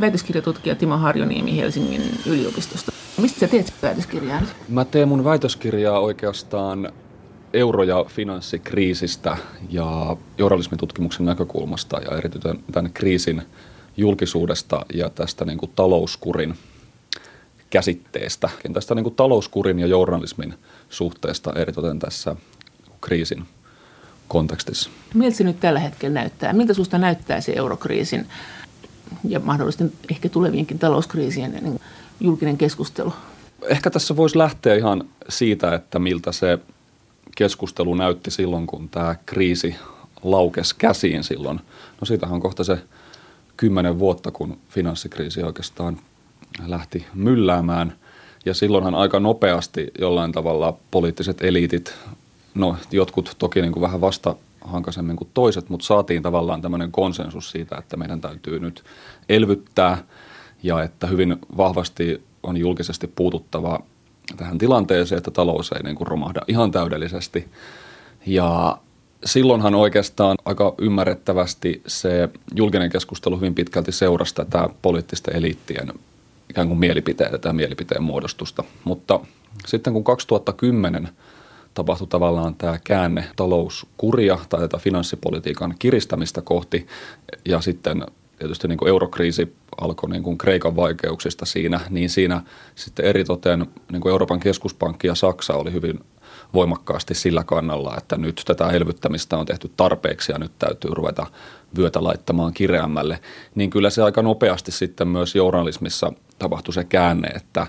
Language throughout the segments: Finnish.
väitöskirjatutkija Timo Harjoniemi Helsingin yliopistosta. Mistä sä teet väitöskirjaa nyt? Mä teen mun väitöskirjaa oikeastaan euro- ja finanssikriisistä ja journalismitutkimuksen näkökulmasta ja erityisen tämän kriisin julkisuudesta ja tästä niin kuin talouskurin käsitteestä, tästä niin kuin talouskurin ja journalismin suhteesta eritoten tässä kriisin kontekstissa. Miltä se nyt tällä hetkellä näyttää? Miltä susta näyttää se eurokriisin ja mahdollisesti ehkä tulevienkin talouskriisien niin julkinen keskustelu? Ehkä tässä voisi lähteä ihan siitä, että miltä se keskustelu näytti silloin, kun tämä kriisi laukesi käsiin silloin. No siitähän on kohta se kymmenen vuotta, kun finanssikriisi oikeastaan lähti mylläämään. Ja silloinhan aika nopeasti jollain tavalla poliittiset eliitit, no jotkut toki niin kuin vähän vasta hankaisemmin kuin toiset, mutta saatiin tavallaan tämmöinen konsensus siitä, että meidän täytyy nyt elvyttää ja että hyvin vahvasti on julkisesti puututtava tähän tilanteeseen, että talous ei niin kuin romahda ihan täydellisesti. Ja silloinhan oikeastaan aika ymmärrettävästi se julkinen keskustelu hyvin pitkälti seurasi tätä poliittisten eliittien ikään kuin mielipiteitä tai mielipiteen muodostusta. Mutta sitten kun 2010 tapahtui tavallaan tämä käänne talouskuria tai tätä finanssipolitiikan kiristämistä kohti. Ja sitten tietysti niin kuin eurokriisi alkoi niin kuin Kreikan vaikeuksista siinä, niin siinä sitten eritoten niin kuin Euroopan keskuspankki ja Saksa oli hyvin voimakkaasti sillä kannalla, että nyt tätä elvyttämistä on tehty tarpeeksi ja nyt täytyy ruveta vyötä laittamaan kireämmälle, niin kyllä se aika nopeasti sitten myös journalismissa tapahtui se käänne, että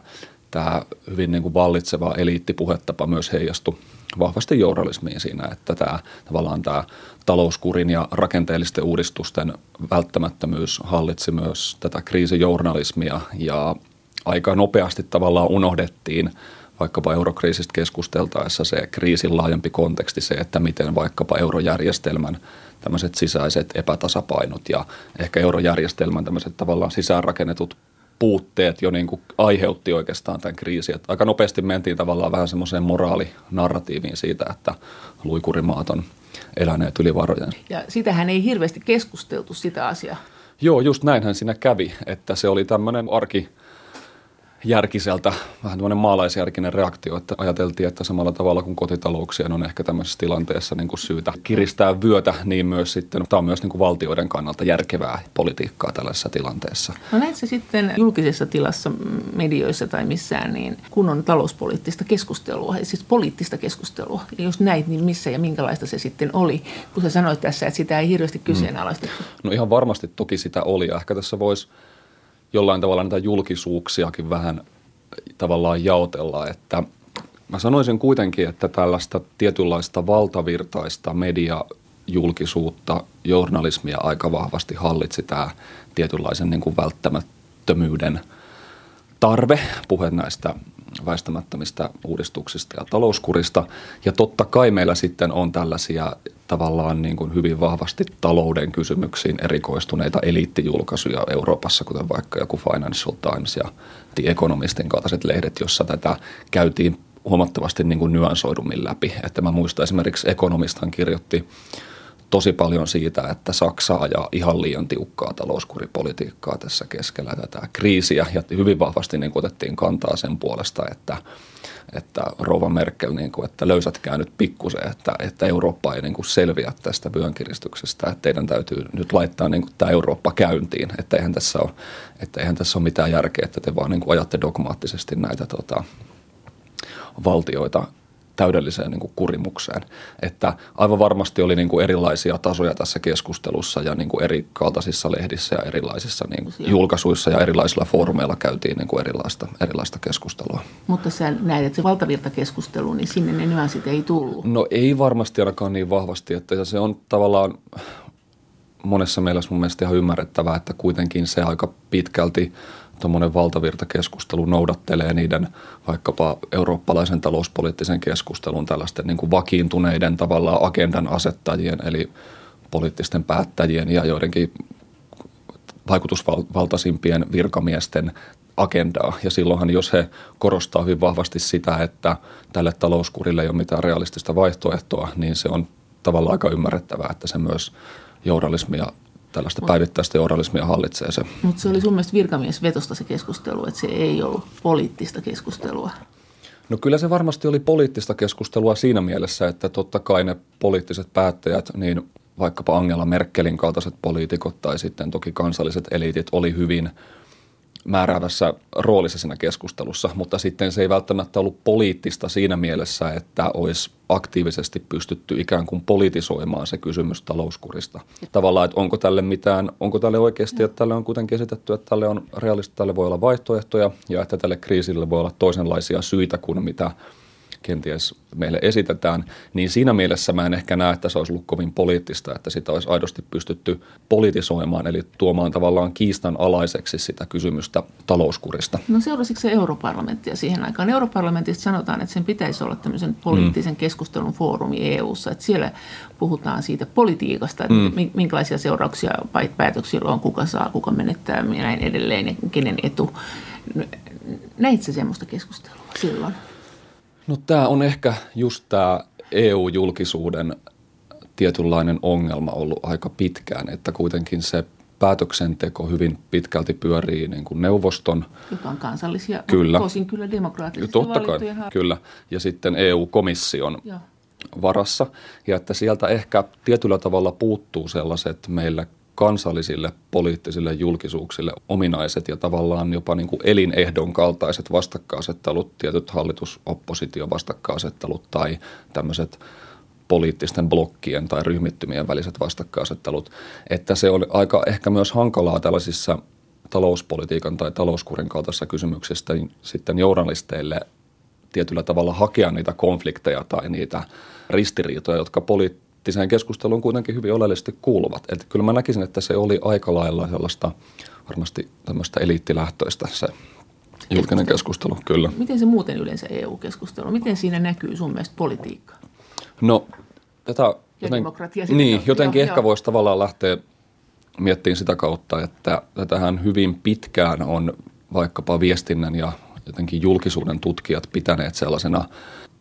tämä hyvin niin kuin vallitseva eliittipuhetapa myös heijastui vahvasti journalismiin siinä, että tämä tavallaan tämä talouskurin ja rakenteellisten uudistusten välttämättömyys hallitsi myös tätä kriisijournalismia ja aika nopeasti tavallaan unohdettiin vaikkapa eurokriisistä keskusteltaessa se kriisin laajempi konteksti, se, että miten vaikkapa eurojärjestelmän tämmöiset sisäiset epätasapainot ja ehkä eurojärjestelmän tämmöiset tavallaan sisäänrakennetut puutteet jo niin kuin aiheutti oikeastaan tämän kriisin. Että aika nopeasti mentiin tavallaan vähän semmoiseen moraalinarratiiviin siitä, että luikurimaat on eläneet yli varojen. Ja sitähän ei hirveästi keskusteltu sitä asiaa. Joo, just näinhän siinä kävi, että se oli tämmöinen arki järkiseltä, vähän tämmöinen maalaisjärkinen reaktio, että ajateltiin, että samalla tavalla kuin kotitalouksien on ehkä tämmöisessä tilanteessa niin kuin syytä kiristää vyötä, niin myös sitten tämä on myös niin kuin valtioiden kannalta järkevää politiikkaa tällaisessa tilanteessa. No näet se sitten julkisessa tilassa, medioissa tai missään, niin kun on talouspoliittista keskustelua, siis poliittista keskustelua, ja jos näit, niin missä ja minkälaista se sitten oli, kun sä sanoit tässä, että sitä ei hirveästi kyseenalaistettu. No ihan varmasti toki sitä oli, ja ehkä tässä voisi jollain tavalla näitä julkisuuksiakin vähän tavallaan jaotella, että mä sanoisin kuitenkin, että tällaista tietynlaista valtavirtaista mediajulkisuutta, journalismia aika vahvasti hallitsi tämä tietynlaisen niin kuin välttämättömyyden tarve, puhe näistä väistämättömistä uudistuksista ja talouskurista. Ja totta kai meillä sitten on tällaisia tavallaan niin kuin hyvin vahvasti talouden kysymyksiin erikoistuneita eliittijulkaisuja Euroopassa, kuten vaikka joku Financial Times ja The Economistin kaltaiset lehdet, jossa tätä käytiin huomattavasti niin kuin nyansoidummin läpi. Että mä muistan esimerkiksi Economisthan kirjoitti tosi paljon siitä, että Saksa ajaa ihan liian tiukkaa talouskuripolitiikkaa tässä keskellä tätä kriisiä. Ja hyvin vahvasti niin otettiin kantaa sen puolesta, että, että Rova Merkel, niin kuin, että löysätkää nyt pikkusen, että, että Eurooppa ei niin kuin selviä tästä vyönkiristyksestä, että teidän täytyy nyt laittaa niin kuin tämä Eurooppa käyntiin, että eihän tässä ole, että eihän tässä ole mitään järkeä, että te vaan niin kuin ajatte dogmaattisesti näitä tota, valtioita täydelliseen niin kuin kurimukseen. Että aivan varmasti oli niin kuin erilaisia tasoja tässä keskustelussa ja niin kuin eri kaltaisissa lehdissä ja erilaisissa niin kuin julkaisuissa ja erilaisilla foorumeilla käytiin niin kuin erilaista, erilaista keskustelua. Mutta sä näet, että se valtavirta keskustelu, niin sinne ne nyanssit ei tullut. No ei varmasti ainakaan niin vahvasti, että se on tavallaan monessa mielessä mun mielestä ihan ymmärrettävää, että kuitenkin se aika pitkälti – tuommoinen valtavirtakeskustelu noudattelee niiden vaikkapa eurooppalaisen talouspoliittisen keskustelun tällaisten niin kuin vakiintuneiden tavallaan agendan asettajien, eli poliittisten päättäjien ja joidenkin vaikutusvaltaisimpien virkamiesten agendaa. Ja silloinhan, jos he korostaa hyvin vahvasti sitä, että tälle talouskurille ei ole mitään realistista vaihtoehtoa, niin se on tavallaan aika ymmärrettävää, että se myös journalismia tällaista päivittäistä journalismia hallitsee se. Mutta se oli sun mielestä virkamiesvetosta se keskustelu, että se ei ollut poliittista keskustelua. No kyllä se varmasti oli poliittista keskustelua siinä mielessä, että totta kai ne poliittiset päättäjät, niin vaikkapa Angela Merkelin kaltaiset poliitikot tai sitten toki kansalliset eliitit oli hyvin – määräävässä roolissa siinä keskustelussa, mutta sitten se ei välttämättä ollut poliittista siinä mielessä, että olisi aktiivisesti pystytty ikään kuin politisoimaan se kysymys talouskurista. Tavallaan, että onko tälle mitään, onko tälle oikeasti, että tälle on kuitenkin esitetty, että tälle on realista, tälle voi olla vaihtoehtoja ja että tälle kriisille voi olla toisenlaisia syitä kuin mitä kenties meille esitetään, niin siinä mielessä mä en ehkä näe, että se olisi ollut kovin poliittista, että sitä olisi aidosti pystytty politisoimaan, eli tuomaan tavallaan kiistan alaiseksi sitä kysymystä talouskurista. No seurasiko se europarlamenttia siihen aikaan? Europarlamentista sanotaan, että sen pitäisi olla tämmöisen poliittisen mm. keskustelun foorumi EU-ssa, että siellä puhutaan siitä politiikasta, että mm. minkälaisia seurauksia päätöksillä on, kuka saa, kuka menettää ja näin edelleen ja kenen etu. Näit se semmoista keskustelua silloin? No tämä on ehkä just tämä EU-julkisuuden tietynlainen ongelma ollut aika pitkään, että kuitenkin se päätöksenteko hyvin pitkälti pyörii niin kuin neuvoston. Joka on kansallisia, kyllä. tosin kyllä demokraattisesti Totta kai, kyllä. Ja sitten EU-komission Joo. varassa. Ja että sieltä ehkä tietyllä tavalla puuttuu sellaiset meillä kansallisille poliittisille julkisuuksille ominaiset ja tavallaan jopa niin kuin elinehdon kaltaiset vastakkainasettelut, tietyt hallitus-oppositio vastakkainasettelut tai tämmöiset poliittisten blokkien tai ryhmittymien väliset vastakkainasettelut, että se oli aika ehkä myös hankalaa tällaisissa talouspolitiikan tai talouskurin kaltaisissa kysymyksistä niin sitten journalisteille tietyllä tavalla hakea niitä konflikteja tai niitä ristiriitoja, jotka poli- poliittiseen keskusteluun kuitenkin hyvin oleellisesti kuuluvat. Että kyllä mä näkisin, että se oli aika lailla sellaista varmasti tämmöistä eliittilähtöistä se julkinen keskustelu, kyllä. Miten se muuten yleensä EU-keskustelu, miten siinä näkyy sun mielestä politiikka? No tätä joten, niin, jotenkin joo, ehkä joo. voisi tavallaan lähteä miettimään sitä kautta, että tätähän hyvin pitkään on vaikkapa viestinnän ja jotenkin julkisuuden tutkijat pitäneet sellaisena –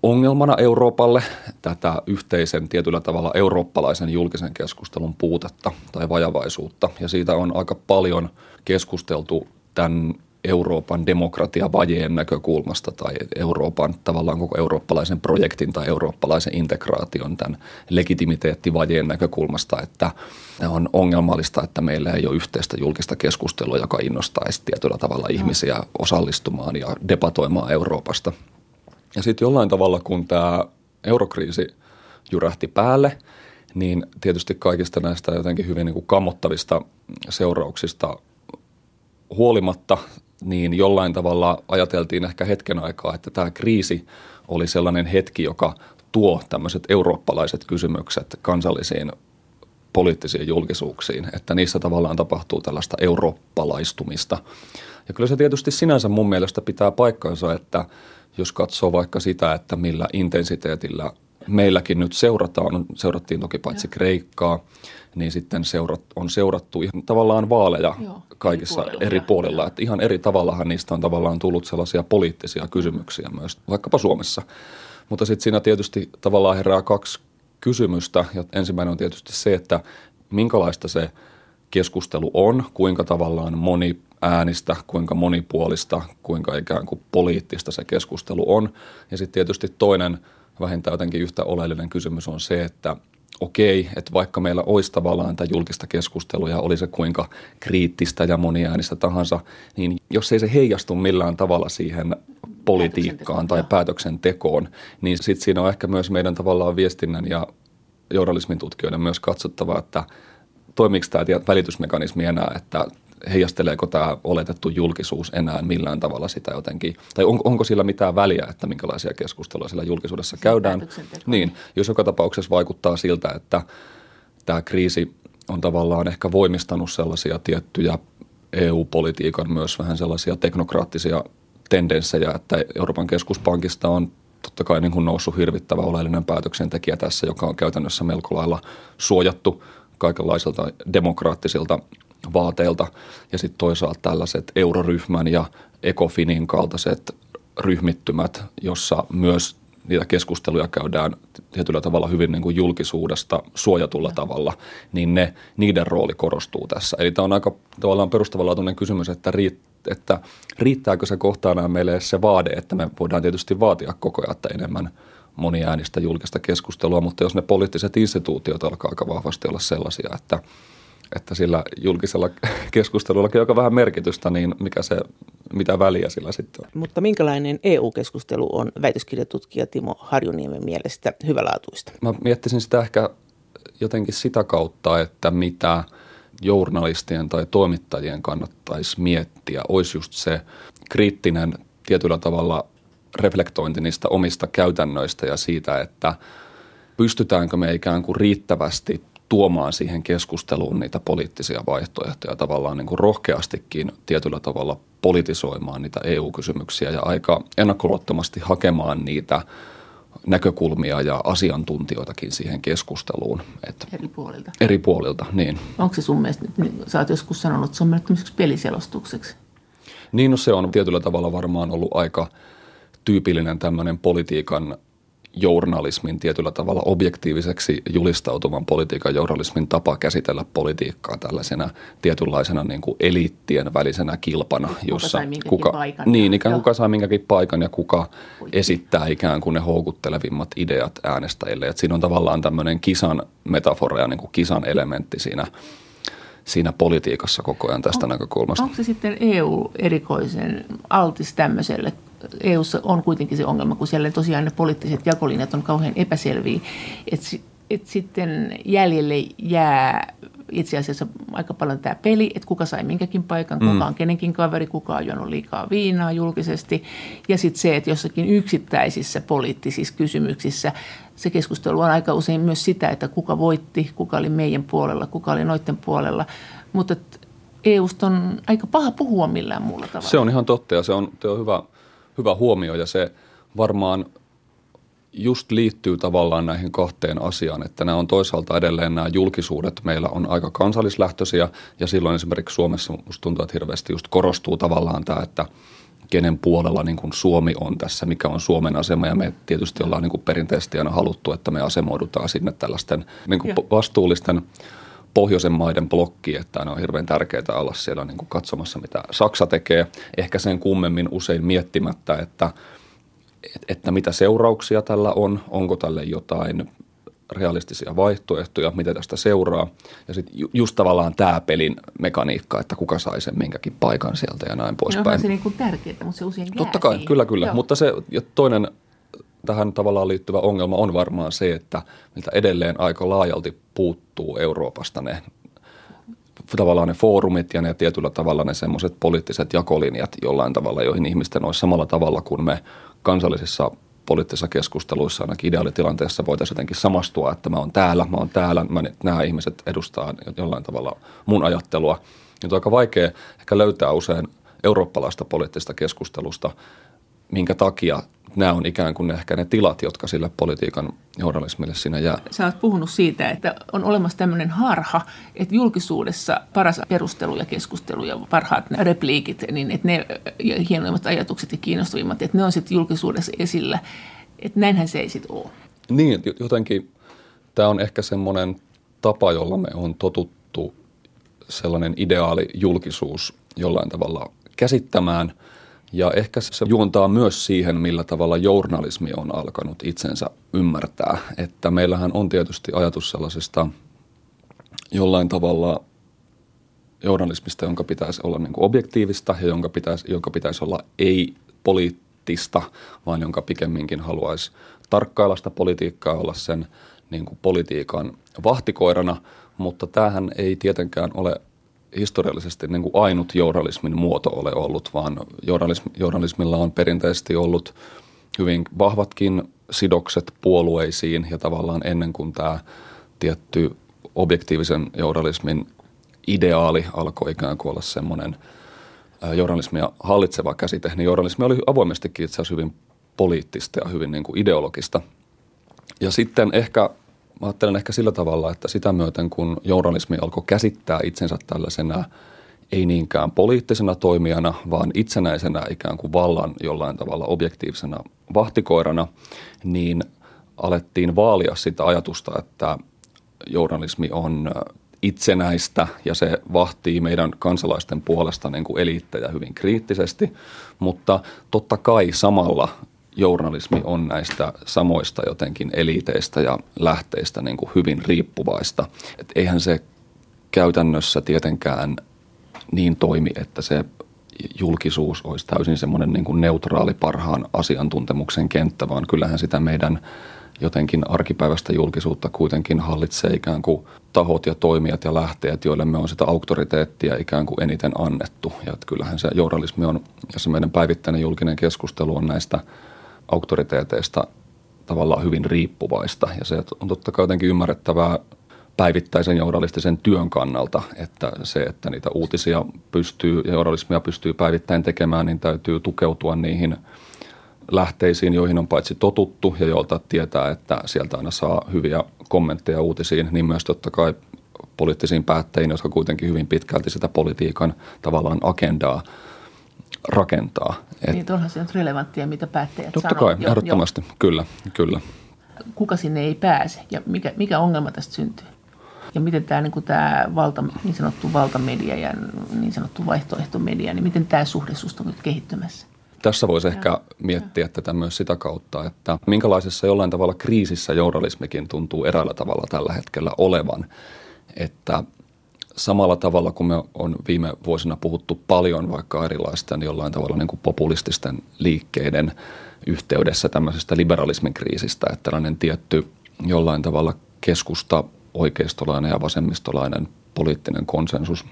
ongelmana Euroopalle tätä yhteisen tietyllä tavalla eurooppalaisen julkisen keskustelun puutetta tai vajavaisuutta. Ja siitä on aika paljon keskusteltu tämän Euroopan demokratiavajeen näkökulmasta tai Euroopan tavallaan koko eurooppalaisen projektin tai eurooppalaisen integraation tämän legitimiteettivajeen näkökulmasta, että on ongelmallista, että meillä ei ole yhteistä julkista keskustelua, joka innostaisi tietyllä tavalla ihmisiä osallistumaan ja debatoimaan Euroopasta. Ja sitten jollain tavalla, kun tämä eurokriisi jyrähti päälle, niin tietysti kaikista näistä jotenkin hyvin niin kuin kammottavista seurauksista huolimatta, niin jollain tavalla ajateltiin ehkä hetken aikaa, että tämä kriisi oli sellainen hetki, joka tuo tämmöiset eurooppalaiset kysymykset kansallisiin poliittisiin julkisuuksiin, että niissä tavallaan tapahtuu tällaista eurooppalaistumista. Ja kyllä se tietysti sinänsä mun mielestä pitää paikkansa, että jos katsoo vaikka sitä, että millä intensiteetillä meilläkin nyt seurataan, seurattiin toki paitsi Kreikkaa, niin sitten seurat, on seurattu ihan tavallaan vaaleja Joo, kaikissa eri puolilla. eri puolilla. Että ihan eri tavallahan niistä on tavallaan tullut sellaisia poliittisia kysymyksiä myös, vaikkapa Suomessa. Mutta sitten siinä tietysti tavallaan herää kaksi kysymystä. Ja ensimmäinen on tietysti se, että minkälaista se keskustelu on, kuinka tavallaan moni äänistä, kuinka monipuolista, kuinka ikään kuin poliittista se keskustelu on. Ja sitten tietysti toinen vähintään jotenkin yhtä oleellinen kysymys on se, että okei, että vaikka meillä olisi tavallaan tätä julkista keskustelua ja oli se kuinka kriittistä ja moniäänistä tahansa, niin jos ei se heijastu millään tavalla siihen politiikkaan tai päätöksentekoon, niin sitten siinä on ehkä myös meidän tavallaan viestinnän ja journalismin tutkijoiden myös katsottava, että toimiiko tämä välitysmekanismi enää, että heijasteleeko tämä oletettu julkisuus enää millään tavalla sitä jotenkin, tai on, onko sillä mitään väliä, että minkälaisia keskusteluja sillä julkisuudessa käydään. Niin, jos joka tapauksessa vaikuttaa siltä, että tämä kriisi on tavallaan ehkä voimistanut sellaisia tiettyjä EU-politiikan myös vähän sellaisia teknokraattisia tendenssejä, että Euroopan keskuspankista on totta kai niin kuin noussut hirvittävä oleellinen päätöksentekijä tässä, joka on käytännössä melko lailla suojattu kaikenlaisilta demokraattisilta vaateilta ja sitten toisaalta tällaiset euroryhmän ja ECOFINin kaltaiset ryhmittymät, jossa myös niitä keskusteluja käydään tietyllä tavalla hyvin niin kuin julkisuudesta suojatulla ja. tavalla, niin ne, niiden rooli korostuu tässä. Eli tämä on aika tavallaan perustavanlaatuinen kysymys, että, riitt, että riittääkö se kohtaan meille se vaade, että me voidaan tietysti vaatia koko ajan enemmän moniäänistä julkista keskustelua, mutta jos ne poliittiset instituutiot alkaa aika vahvasti olla sellaisia, että – että sillä julkisella keskustelullakin on vähän merkitystä, niin mikä se, mitä väliä sillä sitten on. Mutta minkälainen EU-keskustelu on väitöskirjatutkija Timo Harjuniemen mielestä hyvälaatuista? Mä miettisin sitä ehkä jotenkin sitä kautta, että mitä journalistien tai toimittajien kannattaisi miettiä, olisi just se kriittinen tietyllä tavalla reflektointi niistä omista käytännöistä ja siitä, että pystytäänkö me ikään kuin riittävästi tuomaan siihen keskusteluun niitä poliittisia vaihtoehtoja tavallaan niin kuin rohkeastikin tietyllä tavalla politisoimaan niitä EU-kysymyksiä ja aika ennakkoluottomasti hakemaan niitä näkökulmia ja asiantuntijoitakin siihen keskusteluun. Että eri puolilta. Eri puolilta, niin. Onko se sun mielestä, niin sä oot joskus sanonut, että se on mennyt peliselostukseksi? Niin, no se on tietyllä tavalla varmaan ollut aika tyypillinen tämmöinen politiikan – journalismin tietyllä tavalla objektiiviseksi julistautuvan politiikan journalismin tapa käsitellä politiikkaa tällaisena tietynlaisena niin kuin eliittien välisenä kilpana, kuka jossa kuka, paikan? Niin, ikään kuka saa minkäkin paikan ja kuka esittää ikään kuin ne houkuttelevimmat ideat äänestäjille. Et siinä on tavallaan tämmöinen kisan metafora ja niin kuin kisan elementti siinä siinä politiikassa koko ajan tästä on, näkökulmasta. Onko se sitten EU-erikoisen altis tämmöiselle EUssa on kuitenkin se ongelma, kun siellä tosiaan ne poliittiset jakolinjat on kauhean epäselviä, että et sitten jäljelle jää itse asiassa aika paljon tämä peli, että kuka sai minkäkin paikan, kuka mm. on kenenkin kaveri, kuka on juonut liikaa viinaa julkisesti. Ja sitten se, että jossakin yksittäisissä poliittisissa kysymyksissä se keskustelu on aika usein myös sitä, että kuka voitti, kuka oli meidän puolella, kuka oli noiden puolella. Mutta EUsta on aika paha puhua millään muulla tavalla. Se on ihan totta ja se on, se on hyvä, hyvä huomio ja se varmaan just liittyy tavallaan näihin kahteen asiaan, että nämä on toisaalta edelleen nämä julkisuudet meillä on aika kansallislähtöisiä ja silloin esimerkiksi Suomessa musta tuntuu, että hirveästi just korostuu tavallaan tämä, että kenen puolella niin kuin Suomi on tässä, mikä on Suomen asema ja me tietysti ollaan niin kuin perinteisesti aina haluttu, että me asemoidutaan sinne tällaisten niin kuin vastuullisten pohjoisen maiden blokki, että on hirveän tärkeää olla siellä niin kuin katsomassa, mitä Saksa tekee. Ehkä sen kummemmin usein miettimättä, että, että mitä seurauksia tällä on, onko tälle jotain realistisia vaihtoehtoja, mitä tästä seuraa. Ja sitten just tavallaan tämä pelin mekaniikka, että kuka sai sen minkäkin paikan sieltä ja näin poispäin. No se niin kuin tärkeää, mutta se usein Totta kai, siihen. kyllä, kyllä. Joo. Mutta se toinen tähän tavallaan liittyvä ongelma on varmaan se, että miltä edelleen aika laajalti puuttuu Euroopasta ne tavallaan ne foorumit ja ne tietyllä tavalla ne semmoiset poliittiset jakolinjat jollain tavalla, joihin ihmisten olisi samalla tavalla kuin me kansallisissa poliittisissa keskusteluissa ainakin ideaalitilanteessa voitaisiin jotenkin samastua, että mä oon täällä, mä oon täällä, mä, nämä ihmiset edustaa jollain tavalla mun ajattelua. Nyt on aika vaikea ehkä löytää usein eurooppalaista poliittista keskustelusta, minkä takia nämä on ikään kuin ehkä ne tilat, jotka sille politiikan journalismille siinä jää. Sä oot puhunut siitä, että on olemassa tämmöinen harha, että julkisuudessa paras perustelu ja keskustelu ja parhaat repliikit, niin että ne hienoimmat ajatukset ja kiinnostavimmat, että ne on sitten julkisuudessa esillä. Että näinhän se ei sitten ole. Niin, jotenkin tämä on ehkä semmoinen tapa, jolla me on totuttu sellainen ideaali julkisuus jollain tavalla käsittämään – ja ehkä se juontaa myös siihen, millä tavalla journalismi on alkanut itsensä ymmärtää. Että meillähän on tietysti ajatus sellaisesta jollain tavalla journalismista, jonka pitäisi olla niin kuin objektiivista ja jonka pitäisi, jonka pitäisi olla ei-poliittista, vaan jonka pikemminkin haluaisi tarkkailla sitä politiikkaa, olla sen niin kuin politiikan vahtikoirana, mutta tämähän ei tietenkään ole historiallisesti niin kuin ainut journalismin muoto ole ollut, vaan journalism, journalismilla on perinteisesti ollut hyvin vahvatkin sidokset puolueisiin ja tavallaan ennen kuin tämä tietty objektiivisen journalismin ideaali alkoi ikään kuin olla semmoinen journalismia hallitseva käsite, niin journalismi oli avoimestikin itse asiassa hyvin poliittista ja hyvin niin kuin ideologista. Ja sitten ehkä Mä ajattelen ehkä sillä tavalla, että sitä myöten kun journalismi alkoi käsittää itsensä tällaisena ei niinkään poliittisena toimijana, vaan itsenäisenä ikään kuin vallan jollain tavalla objektiivisena vahtikoirana, niin alettiin vaalia sitä ajatusta, että journalismi on itsenäistä ja se vahtii meidän kansalaisten puolesta niin kuin eliittejä hyvin kriittisesti, mutta totta kai samalla journalismi on näistä samoista jotenkin eliteistä ja lähteistä niin kuin hyvin riippuvaista. Et eihän se käytännössä tietenkään niin toimi, että se julkisuus olisi täysin semmoinen niin kuin neutraali parhaan asiantuntemuksen kenttä, vaan kyllähän sitä meidän jotenkin arkipäivästä julkisuutta kuitenkin hallitsee ikään kuin tahot ja toimijat ja lähteet, joille me on sitä auktoriteettia ikään kuin eniten annettu. Ja kyllähän se journalismi on, ja se meidän päivittäinen julkinen keskustelu on näistä auktoriteeteista tavallaan hyvin riippuvaista. Ja se on totta kai jotenkin ymmärrettävää päivittäisen journalistisen työn kannalta, että se, että niitä uutisia pystyy ja journalismia pystyy päivittäin tekemään, niin täytyy tukeutua niihin lähteisiin, joihin on paitsi totuttu ja joilta tietää, että sieltä aina saa hyviä kommentteja uutisiin, niin myös totta kai poliittisiin päättäjiin, jotka kuitenkin hyvin pitkälti sitä politiikan tavallaan agendaa rakentaa. Et, niin, onhan se nyt relevanttia, mitä päättäjät Totta sanoo. kai, ehdottomasti, jo. kyllä, kyllä. Kuka sinne ei pääse ja mikä, mikä ongelma tästä syntyy? Ja miten tämä, niin tämä valta, niin sanottu valtamedia ja niin sanottu vaihtoehtomedia, niin miten tämä suhde susta on nyt kehittymässä? Tässä voisi ehkä miettiä tätä myös sitä kautta, että minkälaisessa jollain tavalla kriisissä journalismikin tuntuu eräällä tavalla tällä hetkellä olevan. Että samalla tavalla kuin me on viime vuosina puhuttu paljon vaikka erilaisten jollain tavalla niin kuin populististen liikkeiden yhteydessä tämmöisestä liberalismin kriisistä, että tällainen tietty jollain tavalla keskusta, oikeistolainen ja vasemmistolainen poliittinen konsensus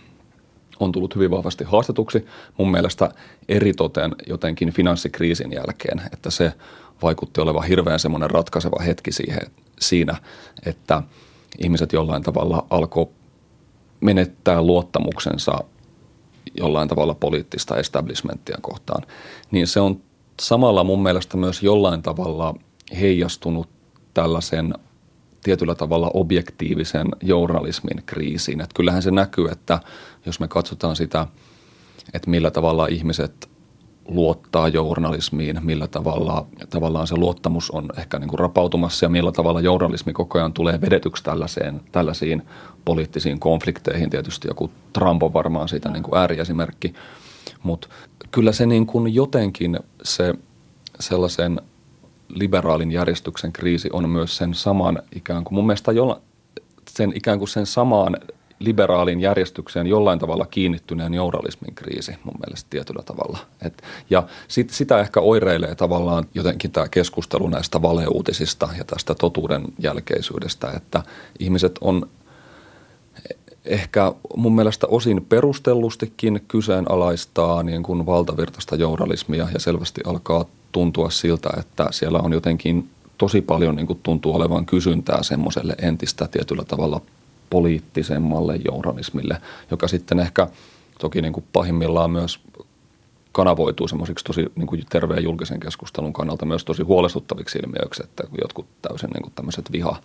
on tullut hyvin vahvasti haastetuksi. Mun mielestä eritoten jotenkin finanssikriisin jälkeen, että se vaikutti olevan hirveän semmoinen ratkaiseva hetki siihen, siinä, että ihmiset jollain tavalla alkoi menettää luottamuksensa jollain tavalla poliittista establishmenttia kohtaan, niin se on samalla mun mielestä myös jollain tavalla heijastunut tällaisen tietyllä tavalla objektiivisen journalismin kriisiin. Että kyllähän se näkyy, että jos me katsotaan sitä, että millä tavalla ihmiset luottaa journalismiin, millä tavalla tavallaan se luottamus on ehkä niin kuin rapautumassa ja millä tavalla journalismi koko ajan tulee vedetyksi tällaiseen, tällaisiin poliittisiin konflikteihin. Tietysti joku Trump on varmaan siitä niin kuin ääriesimerkki, mutta kyllä se niin kuin jotenkin se sellaisen liberaalin järjestyksen kriisi on myös sen saman ikään kuin, mun mielestä jolla, sen ikään kuin sen samaan liberaalin järjestykseen jollain tavalla kiinnittyneen journalismin kriisi mun mielestä tietyllä tavalla. Et, ja sit, sitä ehkä oireilee tavallaan jotenkin tämä keskustelu näistä valeuutisista ja tästä totuuden jälkeisyydestä, että ihmiset on ehkä mun mielestä osin perustellustikin kyseenalaistaa niin kuin valtavirtaista journalismia ja selvästi alkaa tuntua siltä, että siellä on jotenkin tosi paljon niin kuin tuntuu olevan kysyntää semmoiselle entistä tietyllä tavalla poliittisemmalle journalismille, joka sitten ehkä toki niin kuin pahimmillaan myös kanavoituu semmoisiksi tosi niin kuin terveen julkisen keskustelun kannalta myös tosi huolestuttaviksi ilmiöiksi, että jotkut täysin niin kuin tämmöiset viha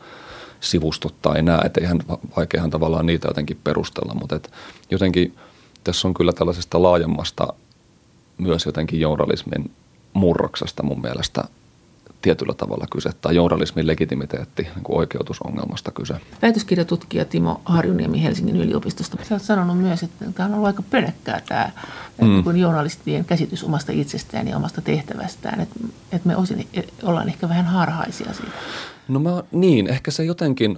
sivustot tai nämä, että eihän vaikeahan tavallaan niitä jotenkin perustella, mutta et jotenkin tässä on kyllä tällaisesta laajemmasta myös jotenkin journalismin murroksesta mun mielestä tietyllä tavalla kyse, tai journalismin legitimiteetti niin kuin oikeutusongelmasta kyse. Väitöskirjatutkija Timo Harjuniemi Helsingin yliopistosta. Sä oot sanonut myös, että tämä on ollut aika pönökkää tämä mm. Journalistien käsitys omasta itsestään ja omasta tehtävästään, että, että me osin ollaan ehkä vähän harhaisia siitä. No mä, niin, ehkä se jotenkin,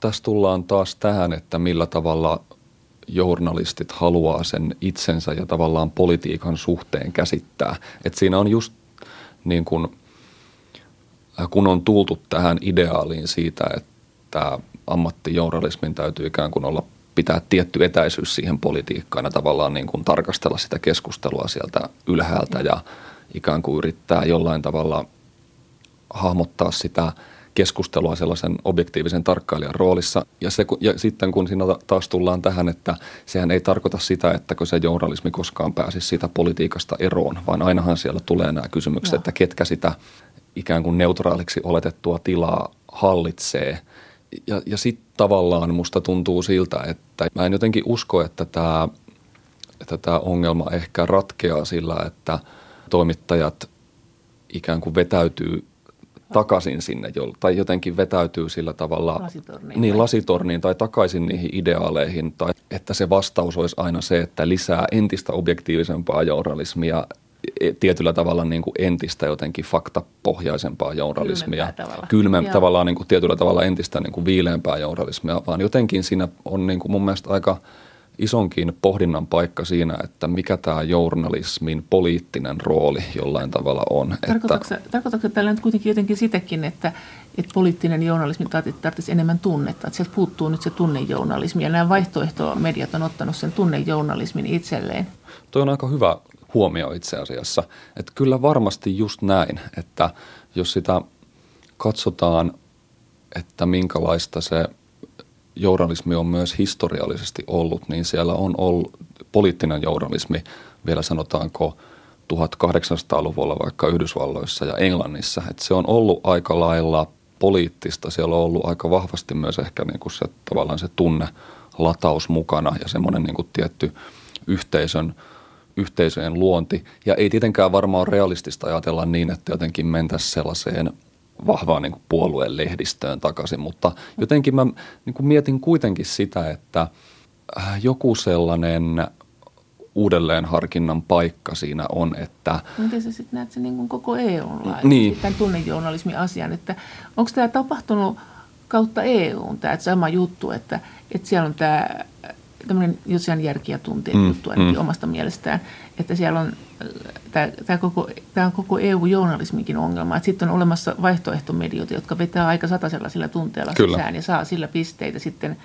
tässä tullaan taas tähän, että millä tavalla journalistit haluaa sen itsensä ja tavallaan politiikan suhteen käsittää. Että siinä on just niin kuin – kun on tultu tähän ideaaliin siitä, että ammattijournalismin täytyy ikään kuin olla pitää tietty etäisyys siihen politiikkaan ja tavallaan niin kuin tarkastella sitä keskustelua sieltä ylhäältä ja ikään kuin yrittää jollain tavalla hahmottaa sitä keskustelua sellaisen objektiivisen tarkkailijan roolissa. Ja, se, ja sitten kun siinä taas tullaan tähän, että sehän ei tarkoita sitä, että se journalismi koskaan pääsisi siitä politiikasta eroon, vaan ainahan siellä tulee nämä kysymykset, no. että ketkä sitä ikään kuin neutraaliksi oletettua tilaa hallitsee. Ja, ja sitten tavallaan musta tuntuu siltä, että mä en jotenkin usko, että tämä että tämä ongelma ehkä ratkeaa sillä, että toimittajat ikään kuin vetäytyy takaisin sinne, tai jotenkin vetäytyy sillä tavalla lasitorniin, niin, lasitorniin tai takaisin niihin ideaaleihin, tai että se vastaus olisi aina se, että lisää entistä objektiivisempaa journalismia, tietyllä tavalla niin kuin entistä jotenkin faktapohjaisempaa journalismia. Kylmempää tavalla. Kylmem, tavallaan niin kuin tietyllä tavalla entistä niin kuin viileämpää journalismia, vaan jotenkin siinä on niin kuin mun mielestä aika – isonkin pohdinnan paikka siinä, että mikä tämä journalismin poliittinen rooli jollain tavalla on. Tarkoitatko, että, tarkoitatko tällä nyt kuitenkin jotenkin sitäkin, että, että poliittinen journalismi tarvitsisi enemmän tunnetta, että sieltä puuttuu nyt se tunnejournalismi ja nämä vaihtoehtomediat on ottanut sen tunnejournalismin itselleen? Tuo on aika hyvä huomio itse asiassa, että kyllä varmasti just näin, että jos sitä katsotaan, että minkälaista se – journalismi on myös historiallisesti ollut, niin siellä on ollut poliittinen journalismi, vielä sanotaanko 1800-luvulla vaikka Yhdysvalloissa ja Englannissa, että se on ollut aika lailla poliittista, siellä on ollut aika vahvasti myös ehkä niin kuin se tavallaan se tunne lataus mukana ja semmoinen niin kuin tietty yhteisön, yhteisöjen luonti. Ja ei tietenkään varmaan ole realistista ajatella niin, että jotenkin mentäisiin sellaiseen vahvaan niin kuin puolueen lehdistöön takaisin, mutta jotenkin mä niin kuin mietin kuitenkin sitä, että äh, joku sellainen uudelleenharkinnan paikka siinä on, että... Miten sä sitten näet sen niin kuin koko EUn lailla, niin. tämän tunnejournalismin asian, että onko tämä tapahtunut kautta EUn, tämä sama juttu, että, että siellä on tämä tämmöinen jossain järkiä tuntien mm, juttu ainakin mm. omasta mielestään, että siellä on tämä, tämä, koko, tämä on koko EU-journalisminkin ongelma, että sitten on olemassa vaihtoehtomedioita, jotka vetää aika satasella sillä tunteella Kyllä. sisään ja saa sillä pisteitä sitten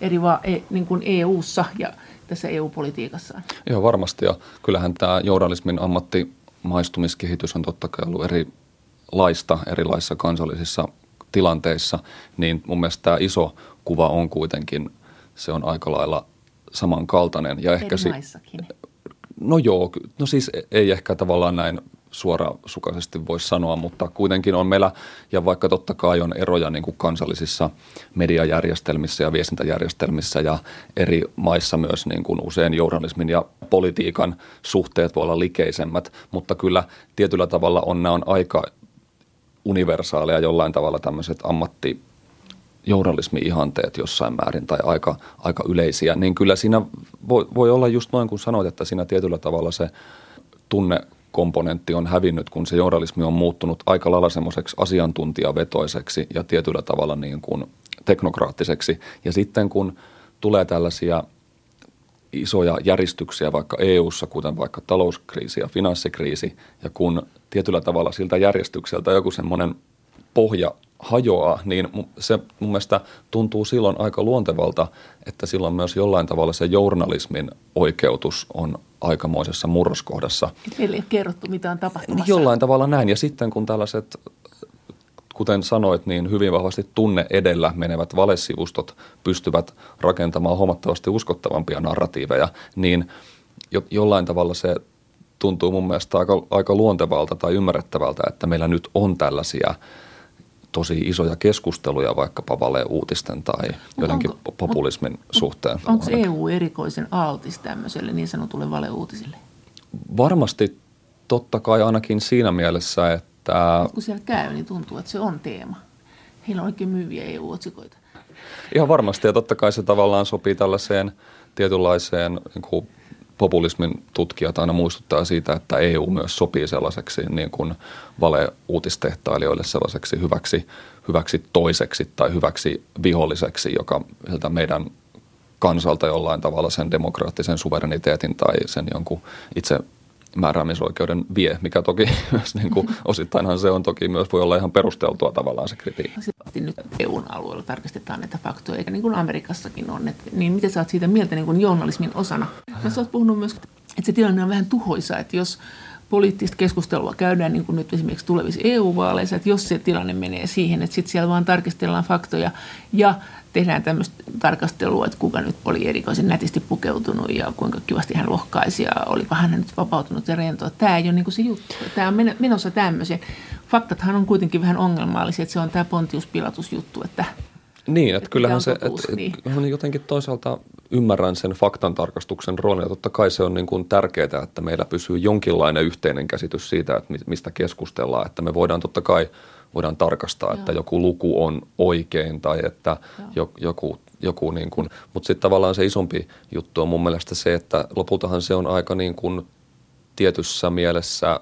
eri va, e, niin kuin EU-ssa ja tässä EU-politiikassa. Joo, varmasti ja kyllähän tämä journalismin ammattimaistumiskehitys on totta kai ollut erilaista erilaisissa kansallisissa tilanteissa, niin mun mielestä tämä iso kuva on kuitenkin, se on aika lailla samankaltainen. Ja ehkä si-. No joo, no siis ei ehkä tavallaan näin suorasukaisesti voi sanoa, mutta kuitenkin on meillä, ja vaikka totta kai on eroja niin kuin kansallisissa mediajärjestelmissä ja viestintäjärjestelmissä ja eri maissa myös niin kuin usein journalismin ja politiikan suhteet voi olla likeisemmät, mutta kyllä tietyllä tavalla on, nämä on aika universaaleja jollain tavalla tämmöiset ammatti journalismi-ihanteet jossain määrin tai aika, aika yleisiä, niin kyllä siinä voi, voi olla just noin kuin sanoit, että siinä tietyllä tavalla se tunnekomponentti on hävinnyt, kun se journalismi on muuttunut aika lailla semmoiseksi asiantuntijavetoiseksi ja tietyllä tavalla niin kuin teknokraattiseksi. Ja sitten kun tulee tällaisia isoja järjestyksiä vaikka EU-ssa, kuten vaikka talouskriisi ja finanssikriisi, ja kun tietyllä tavalla siltä järjestykseltä joku semmoinen pohja hajoaa, niin se mun mielestä tuntuu silloin aika luontevalta, että silloin myös jollain tavalla se journalismin oikeutus on aikamoisessa murroskohdassa. Meille ei kerrottu, mitä on tapahtumassa. Jollain tavalla näin. Ja sitten kun tällaiset, kuten sanoit, niin hyvin vahvasti tunne edellä menevät valesivustot pystyvät rakentamaan huomattavasti uskottavampia narratiiveja, niin jo, jollain tavalla se tuntuu mun mielestä aika, aika luontevalta tai ymmärrettävältä, että meillä nyt on tällaisia – tosi isoja keskusteluja vaikkapa valeuutisten tai jotenkin onko, populismin on, suhteen. Onko EU erikoisen altis tämmöiselle niin sanotulle valeuutisille? Varmasti totta kai ainakin siinä mielessä, että... kun siellä käy, niin tuntuu, että se on teema. Heillä on oikein myyviä EU-otsikoita. Ihan varmasti ja totta kai se tavallaan sopii tällaiseen tietynlaiseen niin kuin populismin tutkijat aina muistuttaa siitä, että EU myös sopii sellaiseksi niin kuin valeuutistehtailijoille sellaiseksi hyväksi, hyväksi toiseksi tai hyväksi viholliseksi, joka meidän kansalta jollain tavalla sen demokraattisen suvereniteetin tai sen jonkun itse määräämisoikeuden vie, mikä toki myös niin kuin, osittainhan se on toki myös voi olla ihan perusteltua tavallaan se kritiikki. Nyt EUn alueella tarkistetaan näitä faktoja, eikä niin kuin Amerikassakin on. Et, niin miten sä oot siitä mieltä niin kuin journalismin osana? Ja sä oot puhunut myös, että se tilanne on vähän tuhoisa, että jos poliittista keskustelua käydään niin kuin nyt esimerkiksi tulevissa EU-vaaleissa, että jos se tilanne menee siihen, että sitten siellä vaan tarkistellaan faktoja ja tehdään tämmöistä tarkastelua, että kuka nyt oli erikoisen nätisti pukeutunut ja kuinka kivasti hän lohkaisi ja oliko hän nyt vapautunut ja rentoa. Tämä ei ole niin kuin se juttu. Tämä on menossa tämmöiseen. Faktathan on kuitenkin vähän ongelmallisia, että se on tämä Pontius Pilatus juttu, että niin, että kyllähän se että, niin. on jotenkin toisaalta ymmärrän sen faktantarkastuksen roolin ja totta kai se on niin kuin tärkeää, että meillä pysyy jonkinlainen yhteinen käsitys siitä, että mistä keskustellaan, että me voidaan totta kai voidaan tarkastaa, Joo. että joku luku on oikein tai että Joo. joku, joku niin kuin, mutta sitten tavallaan se isompi juttu on mun mielestä se, että lopultahan se on aika niin kuin tietyssä mielessä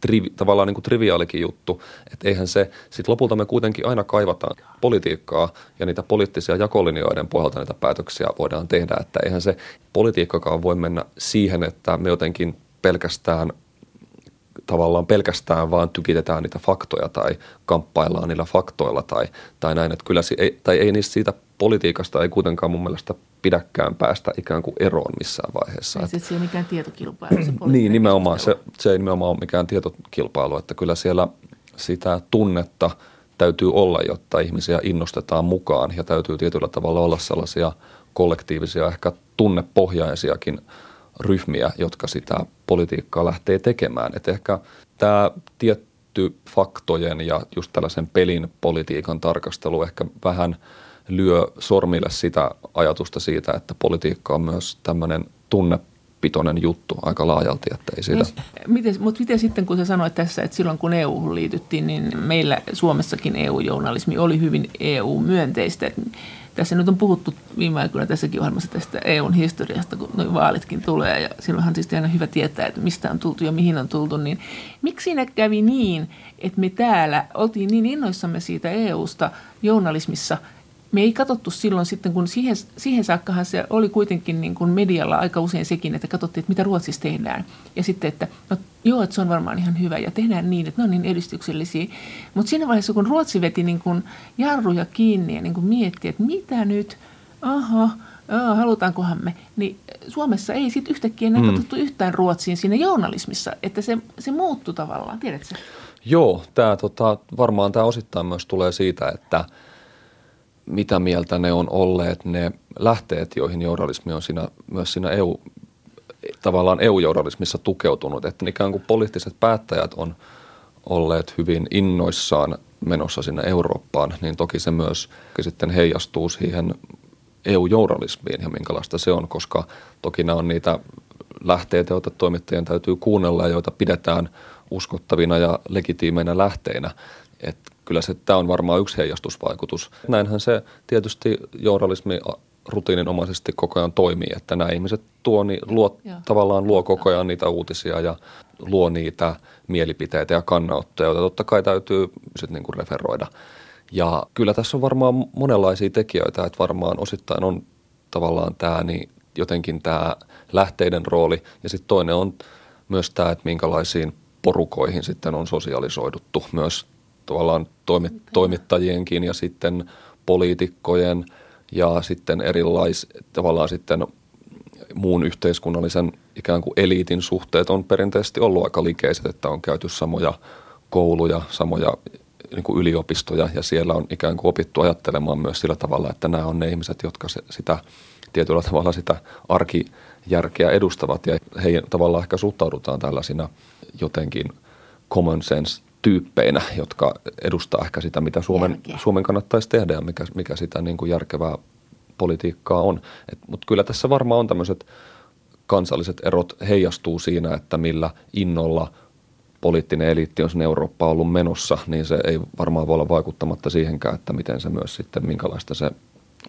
trivi, tavallaan niin kuin triviaalikin juttu, että eihän se, sitten lopulta me kuitenkin aina kaivataan politiikkaa ja niitä poliittisia jakolinjoiden pohjalta niitä päätöksiä voidaan tehdä, että eihän se politiikkakaan voi mennä siihen, että me jotenkin pelkästään tavallaan pelkästään vaan tykitetään niitä faktoja tai kamppaillaan niillä faktoilla tai, tai näin, että kyllä ei, tai ei niistä siitä politiikasta ei kuitenkaan mun mielestä pidäkään päästä ikään kuin eroon missään vaiheessa. Ei se ei ole mikään tietokilpailu. Se niin, nimenomaan. Se, se ei nimenomaan ole mikään tietokilpailu, että kyllä siellä sitä tunnetta täytyy olla, jotta ihmisiä innostetaan mukaan ja täytyy tietyllä tavalla olla sellaisia kollektiivisia, ehkä tunnepohjaisiakin ryhmiä, jotka sitä politiikkaa lähtee tekemään. Että ehkä tämä tietty faktojen ja just tällaisen pelin politiikan tarkastelu ehkä vähän lyö sormille sitä ajatusta siitä, että politiikka on myös tämmöinen tunne pitoinen juttu aika laajalti, että ei siitä. Miten, mutta miten sitten, kun sä sanoit tässä, että silloin kun EU liityttiin, niin meillä Suomessakin EU-journalismi oli hyvin EU-myönteistä. Tässä nyt on puhuttu viime aikoina tässäkin ohjelmassa tästä EUn historiasta, kun nuo vaalitkin tulee ja silloinhan siis aina hyvä tietää, että mistä on tultu ja mihin on tultu, niin miksi siinä kävi niin, että me täällä oltiin niin innoissamme siitä EUsta journalismissa – me ei katsottu silloin sitten, kun siihen, siihen saakkahan se oli kuitenkin niin kuin medialla aika usein sekin, että katsottiin, että mitä Ruotsissa tehdään. Ja sitten, että no, joo, että se on varmaan ihan hyvä ja tehdään niin, että ne on niin edistyksellisiä. Mutta siinä vaiheessa, kun Ruotsi veti niin kuin jarruja kiinni ja niin kuin mietti, että mitä nyt, aha, Aa, halutaankohan me, niin Suomessa ei sitten yhtäkkiä enää mm. katsottu yhtään Ruotsiin siinä journalismissa, että se, se muuttui tavallaan, tiedätkö Joo, tää, tota, varmaan tämä osittain myös tulee siitä, että – mitä mieltä ne on olleet ne lähteet, joihin journalismi on siinä, myös siinä EU, tavallaan EU-journalismissa tukeutunut. Että ikään kuin poliittiset päättäjät on olleet hyvin innoissaan menossa sinne Eurooppaan, niin toki se myös sitten heijastuu siihen EU-journalismiin ja minkälaista se on, koska toki nämä on niitä lähteitä, joita toimittajien täytyy kuunnella ja joita pidetään uskottavina ja legitiimeinä lähteinä. Et kyllä se, tämä on varmaan yksi heijastusvaikutus. Näinhän se tietysti journalismi rutiininomaisesti koko ajan toimii, että nämä ihmiset tuo, niin luo, tavallaan luo koko ajan niitä uutisia ja luo niitä mielipiteitä ja kannanottoja, joita totta kai täytyy sit niin kuin referoida. Ja kyllä tässä on varmaan monenlaisia tekijöitä, että varmaan osittain on tavallaan tämä niin jotenkin tämä lähteiden rooli ja sitten toinen on myös tämä, että minkälaisiin porukoihin sitten on sosialisoiduttu myös tavallaan toimittajienkin ja sitten poliitikkojen ja sitten erilais, tavallaan sitten muun yhteiskunnallisen ikään kuin eliitin suhteet on perinteisesti ollut aika likeiset, että on käyty samoja kouluja, samoja niin kuin yliopistoja ja siellä on ikään kuin opittu ajattelemaan myös sillä tavalla, että nämä on ne ihmiset, jotka se, sitä tietyllä tavalla sitä arkijärkeä edustavat ja heihin tavallaan ehkä suhtaudutaan tällaisina jotenkin common sense tyyppeinä, jotka edustaa ehkä sitä, mitä Suomen, Suomen kannattaisi tehdä ja mikä, mikä sitä niin kuin järkevää politiikkaa on. Mutta kyllä tässä varmaan on tämmöiset kansalliset erot heijastuu siinä, että millä innolla poliittinen eliitti on sinne Eurooppaan ollut menossa, niin se ei varmaan voi olla vaikuttamatta siihenkään, että miten se myös sitten, minkälaista se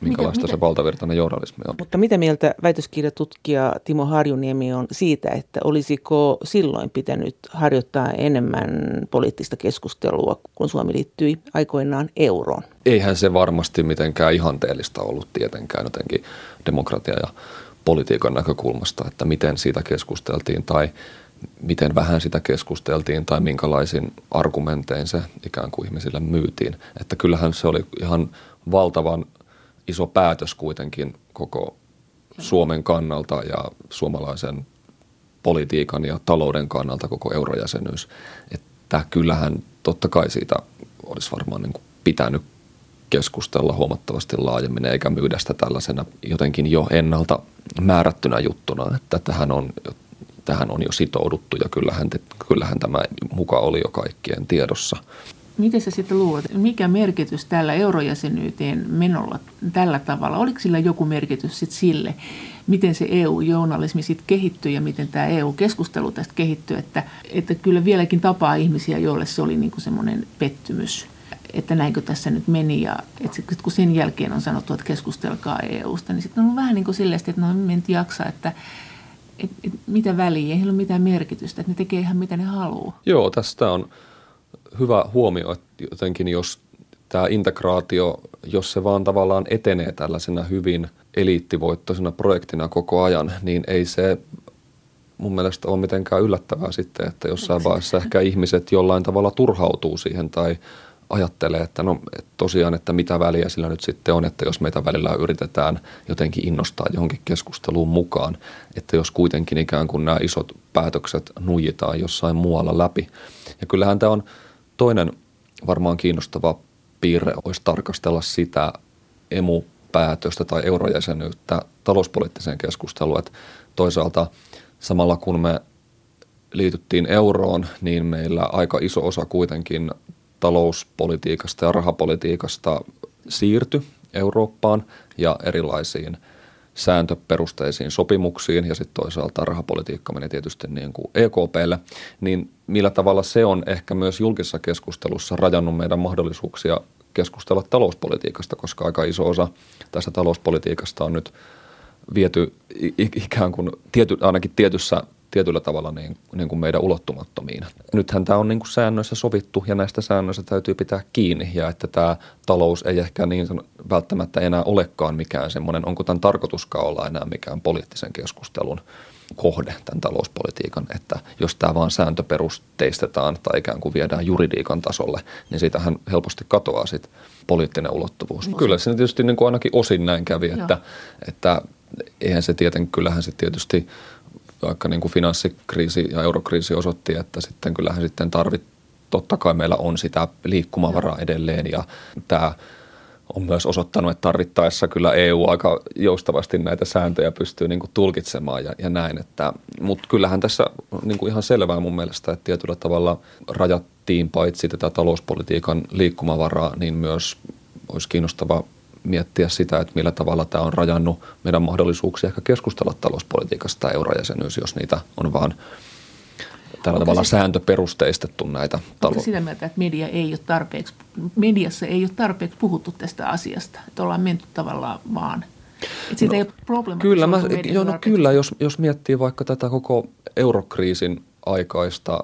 minkälaista mitä, se valtavirtainen journalismi on. Mutta mitä mieltä väitöskirjatutkija Timo Harjuniemi on siitä, että olisiko silloin pitänyt harjoittaa enemmän poliittista keskustelua, kun Suomi liittyi aikoinaan euroon? Eihän se varmasti mitenkään ihanteellista ollut tietenkään jotenkin demokratia ja politiikan näkökulmasta, että miten siitä keskusteltiin tai miten vähän sitä keskusteltiin tai minkälaisin argumentein se ikään kuin ihmisille myytiin. Että kyllähän se oli ihan valtavan iso päätös kuitenkin koko Suomen kannalta ja suomalaisen politiikan ja talouden kannalta koko eurojäsenyys. Että kyllähän totta kai siitä olisi varmaan niin kuin pitänyt keskustella huomattavasti laajemmin eikä myydä sitä tällaisena jotenkin jo ennalta määrättynä juttuna, että tähän on, tähän on jo sitouduttu ja kyllähän, te, kyllähän tämä muka oli jo kaikkien tiedossa. Miten sä sitten luulet, mikä merkitys tällä eurojäsenyyteen menolla tällä tavalla? Oliko sillä joku merkitys sitten sille, miten se EU-journalismi sitten kehittyy ja miten tämä EU-keskustelu tästä kehittyy, että, että kyllä vieläkin tapaa ihmisiä, joille se oli niinku semmoinen pettymys että näinkö tässä nyt meni. Ja että kun sen jälkeen on sanottu, että keskustelkaa EUsta, niin sitten on vähän niin kuin silleen, että no en jaksa, että et, et, mitä väliä, ei ole mitään merkitystä, että ne tekee ihan mitä ne haluaa. Joo, tästä on hyvä huomio, että jotenkin jos tämä integraatio, jos se vaan tavallaan etenee tällaisena hyvin eliittivoittoisena projektina koko ajan, niin ei se mun mielestä ole mitenkään yllättävää sitten, että jossain vaiheessa ehkä ihmiset jollain tavalla turhautuu siihen tai ajattelee, että no että tosiaan, että mitä väliä sillä nyt sitten on, että jos meitä välillä yritetään jotenkin innostaa johonkin keskusteluun mukaan, että jos kuitenkin ikään kuin nämä isot päätökset nuijitaan jossain muualla läpi. Ja kyllähän tämä on toinen varmaan kiinnostava piirre, olisi tarkastella sitä emu-päätöstä tai eurojäsenyyttä talouspoliittiseen keskusteluun, että toisaalta samalla kun me liityttiin euroon, niin meillä aika iso osa kuitenkin talouspolitiikasta ja rahapolitiikasta siirtyi Eurooppaan ja erilaisiin sääntöperusteisiin sopimuksiin ja sitten toisaalta rahapolitiikka meni tietysti niin kuin EKPlle, niin millä tavalla se on ehkä myös julkisessa keskustelussa rajannut meidän mahdollisuuksia keskustella talouspolitiikasta, koska aika iso osa tästä talouspolitiikasta on nyt viety ikään kuin tiety, ainakin tietyssä tietyllä tavalla niin, niin kuin meidän ulottumattomiin. Nythän tämä on niin kuin säännöissä sovittu ja näistä säännöistä täytyy pitää kiinni ja että tämä talous ei ehkä niin välttämättä enää olekaan mikään semmoinen, onko tämän tarkoituskaan olla enää mikään poliittisen keskustelun kohde tämän talouspolitiikan, että jos tämä vaan sääntöperusteistetaan tai ikään kuin viedään juridiikan tasolle, niin siitähän helposti katoaa sitten poliittinen ulottuvuus. No. Kyllä se tietysti niin kuin ainakin osin näin kävi, että, että eihän se tieten, kyllähän se tietysti vaikka niin kuin finanssikriisi ja eurokriisi osoitti, että sitten kyllähän sitten tarvit, totta kai meillä on sitä liikkumavaraa edelleen ja tämä on myös osoittanut, että tarvittaessa kyllä EU aika joustavasti näitä sääntöjä pystyy niin kuin tulkitsemaan ja, ja näin. Että, mutta kyllähän tässä on niin kuin ihan selvää mun mielestä, että tietyllä tavalla rajattiin paitsi tätä talouspolitiikan liikkumavaraa, niin myös olisi kiinnostava miettiä sitä, että millä tavalla tämä on rajannut meidän mahdollisuuksia ehkä keskustella talouspolitiikasta tai eurojäsenyys, jos niitä on vaan tällä Onko tavalla se, sääntöperusteistettu näitä talo- sitä mieltä, että media ei ole tarpeeksi, mediassa ei ole tarpeeksi puhuttu tästä asiasta, että ollaan menty tavallaan vaan että siitä no, ei ole Kyllä, mä, joo, no kyllä jos, jos miettii vaikka tätä koko eurokriisin aikaista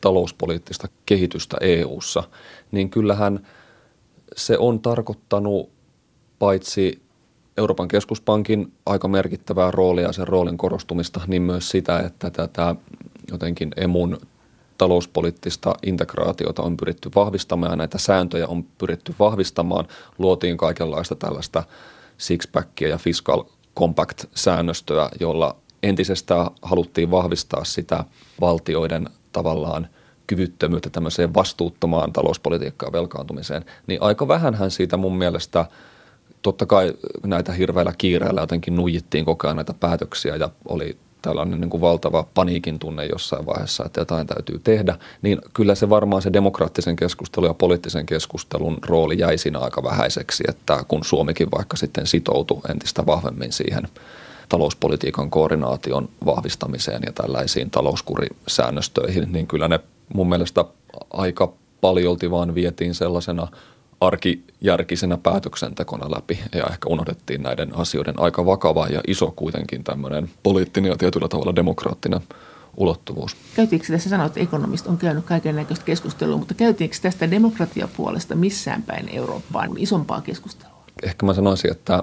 talouspoliittista kehitystä EU:ssa, niin kyllähän – se on tarkoittanut paitsi Euroopan keskuspankin aika merkittävää roolia ja sen roolin korostumista, niin myös sitä, että tätä jotenkin emun talouspoliittista integraatiota on pyritty vahvistamaan ja näitä sääntöjä on pyritty vahvistamaan. Luotiin kaikenlaista tällaista six-packia ja fiscal compact-säännöstöä, jolla entisestään haluttiin vahvistaa sitä valtioiden tavallaan – kyvyttömyyttä tämmöiseen vastuuttomaan talouspolitiikkaan velkaantumiseen, niin aika vähänhän siitä mun mielestä totta kai näitä hirveillä kiireillä jotenkin nuijittiin koko ajan näitä päätöksiä ja oli tällainen niin kuin valtava paniikin tunne jossain vaiheessa, että jotain täytyy tehdä, niin kyllä se varmaan se demokraattisen keskustelun ja poliittisen keskustelun rooli jäi siinä aika vähäiseksi, että kun Suomikin vaikka sitten sitoutui entistä vahvemmin siihen talouspolitiikan koordinaation vahvistamiseen ja tällaisiin talouskurisäännöstöihin, niin kyllä ne mun mielestä aika paljolti vaan vietiin sellaisena arkijärkisenä päätöksentekona läpi ja ehkä unohdettiin näiden asioiden aika vakava ja iso kuitenkin tämmöinen poliittinen ja tietyllä tavalla demokraattinen ulottuvuus. Käytiinkö tässä sanoa, että ekonomist on käynyt kaiken näköistä keskustelua, mutta käytiinkö tästä demokratiapuolesta missään päin Eurooppaan isompaa keskustelua? Ehkä mä sanoisin, että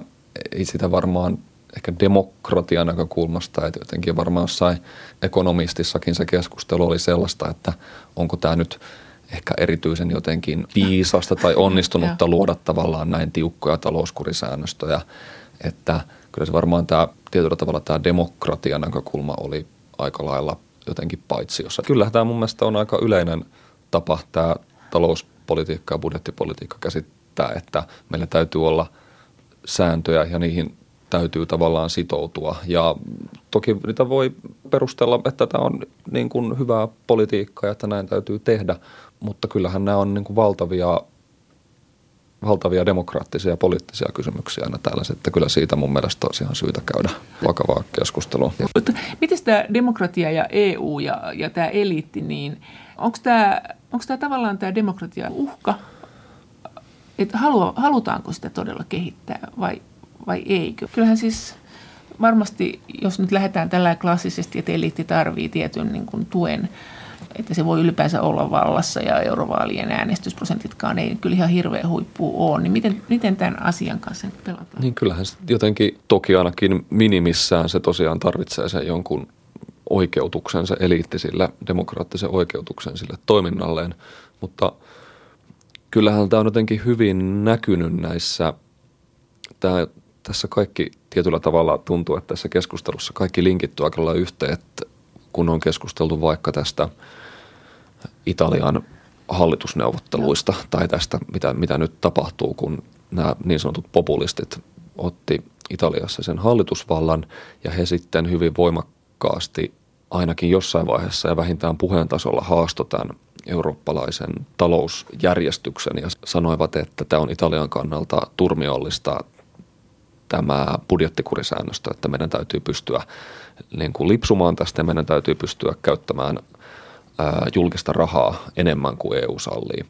ei sitä varmaan ehkä demokratian näkökulmasta, että jotenkin varmaan jossain ekonomistissakin se keskustelu oli sellaista, että onko tämä nyt ehkä erityisen jotenkin viisasta tai onnistunutta luoda tavallaan näin tiukkoja talouskurisäännöstöjä, että kyllä se varmaan tämä tietyllä tavalla tämä demokratian näkökulma oli aika lailla jotenkin paitsi jossa. Kyllä tämä mun mielestä on aika yleinen tapa tämä talouspolitiikka ja budjettipolitiikka käsittää, että meillä täytyy olla sääntöjä ja niihin täytyy tavallaan sitoutua. Ja toki niitä voi perustella, että tämä on niin kuin hyvää politiikkaa ja että näin täytyy tehdä, mutta kyllähän nämä on niin kuin valtavia valtavia demokraattisia ja poliittisia kysymyksiä aina tällaiset, että kyllä siitä mun mielestä olisi ihan syytä käydä vakavaa keskustelua. Mutta miten tämä demokratia ja EU ja, ja tämä eliitti, niin onko tämä, onko tämä tavallaan tämä demokratia uhka, että halutaanko sitä todella kehittää vai, vai eikö? Kyllähän siis varmasti, jos nyt lähdetään tällä klassisesti, että eliitti tarvii tietyn niin kuin tuen että se voi ylipäänsä olla vallassa ja eurovaalien äänestysprosentitkaan ei kyllä ihan hirveä huippu ole, niin miten, miten tämän asian kanssa pelataan? Niin kyllähän se jotenkin toki ainakin minimissään se tosiaan tarvitsee sen jonkun oikeutuksen, se eliitti sille, demokraattisen oikeutuksen sille toiminnalleen, mutta kyllähän tämä on jotenkin hyvin näkynyt näissä, tämä, tässä kaikki tietyllä tavalla tuntuu, että tässä keskustelussa kaikki linkittyy aika lailla yhteen, että kun on keskusteltu vaikka tästä Italian hallitusneuvotteluista Joo. tai tästä, mitä, mitä nyt tapahtuu, kun nämä niin sanotut populistit otti Italiassa sen hallitusvallan ja he sitten hyvin voimakkaasti ainakin jossain vaiheessa ja vähintään puheen tasolla haasto tämän eurooppalaisen talousjärjestyksen ja sanoivat, että tämä on Italian kannalta turmiollista tämä budjettikurisäännöstö, että meidän täytyy pystyä niin kuin lipsumaan tästä ja meidän täytyy pystyä käyttämään ää, julkista rahaa enemmän kuin EU sallii.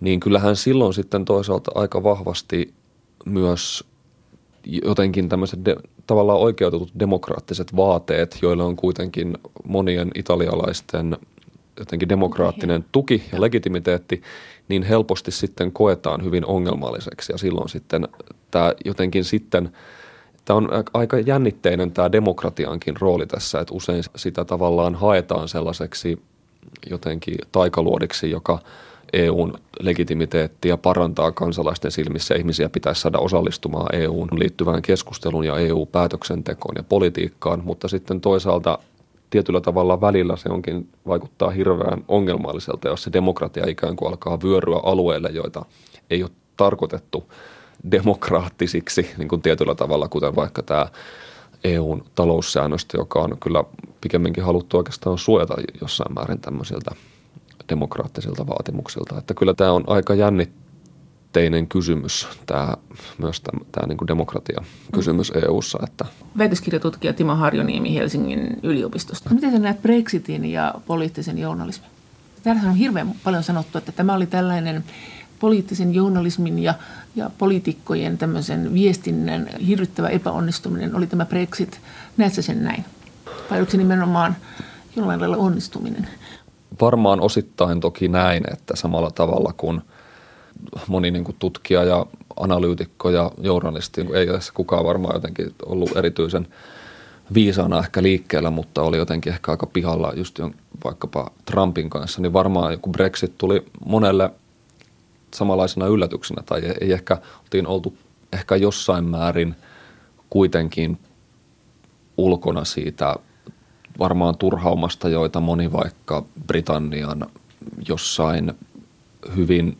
Niin kyllähän silloin sitten toisaalta aika vahvasti myös jotenkin tämmöiset de, tavallaan oikeutetut demokraattiset vaateet, joille on kuitenkin monien italialaisten jotenkin demokraattinen tuki ja legitimiteetti, niin helposti sitten koetaan hyvin ongelmalliseksi ja silloin sitten tämä jotenkin sitten – Tämä on aika jännitteinen tämä demokratiankin rooli tässä, että usein sitä tavallaan haetaan sellaiseksi jotenkin taikaluodiksi, joka EUn legitimiteettiä parantaa kansalaisten silmissä. Ihmisiä pitäisi saada osallistumaan EUn liittyvään keskusteluun ja EU-päätöksentekoon ja politiikkaan, mutta sitten toisaalta tietyllä tavalla välillä se onkin vaikuttaa hirveän ongelmalliselta, jos se demokratia ikään kuin alkaa vyöryä alueelle, joita ei ole tarkoitettu demokraattisiksi niin kuin tietyllä tavalla, kuten vaikka tämä EUn taloussäännöstö, joka on kyllä pikemminkin haluttu oikeastaan suojata jossain määrin tämmöisiltä demokraattisilta vaatimuksilta. Että kyllä tämä on aika jännitteinen kysymys, tämä, myös tämä, tämä niin demokratia-kysymys mm. EUssa. Että. Väitöskirjatutkija Timo Harjoniemi Helsingin yliopistosta. Miten sä näet Brexitin ja poliittisen journalismin? Täällä on hirveän paljon sanottu, että tämä oli tällainen poliittisen journalismin ja, ja poliitikkojen tämmöisen viestinnän hirvittävä epäonnistuminen oli tämä Brexit. Näetkö sen näin? Vai oliko se nimenomaan jollain lailla onnistuminen? Varmaan osittain toki näin, että samalla tavalla kuin moni niin kuin tutkija ja analyytikko ja journalisti, niin ei tässä kukaan varmaan jotenkin ollut erityisen viisaana ehkä liikkeellä, mutta oli jotenkin ehkä aika pihalla just vaikkapa Trumpin kanssa, niin varmaan joku Brexit tuli monelle – samanlaisena yllätyksenä tai ei ehkä, oltiin oltu ehkä jossain määrin kuitenkin ulkona siitä varmaan turhaumasta, joita moni vaikka Britannian jossain hyvin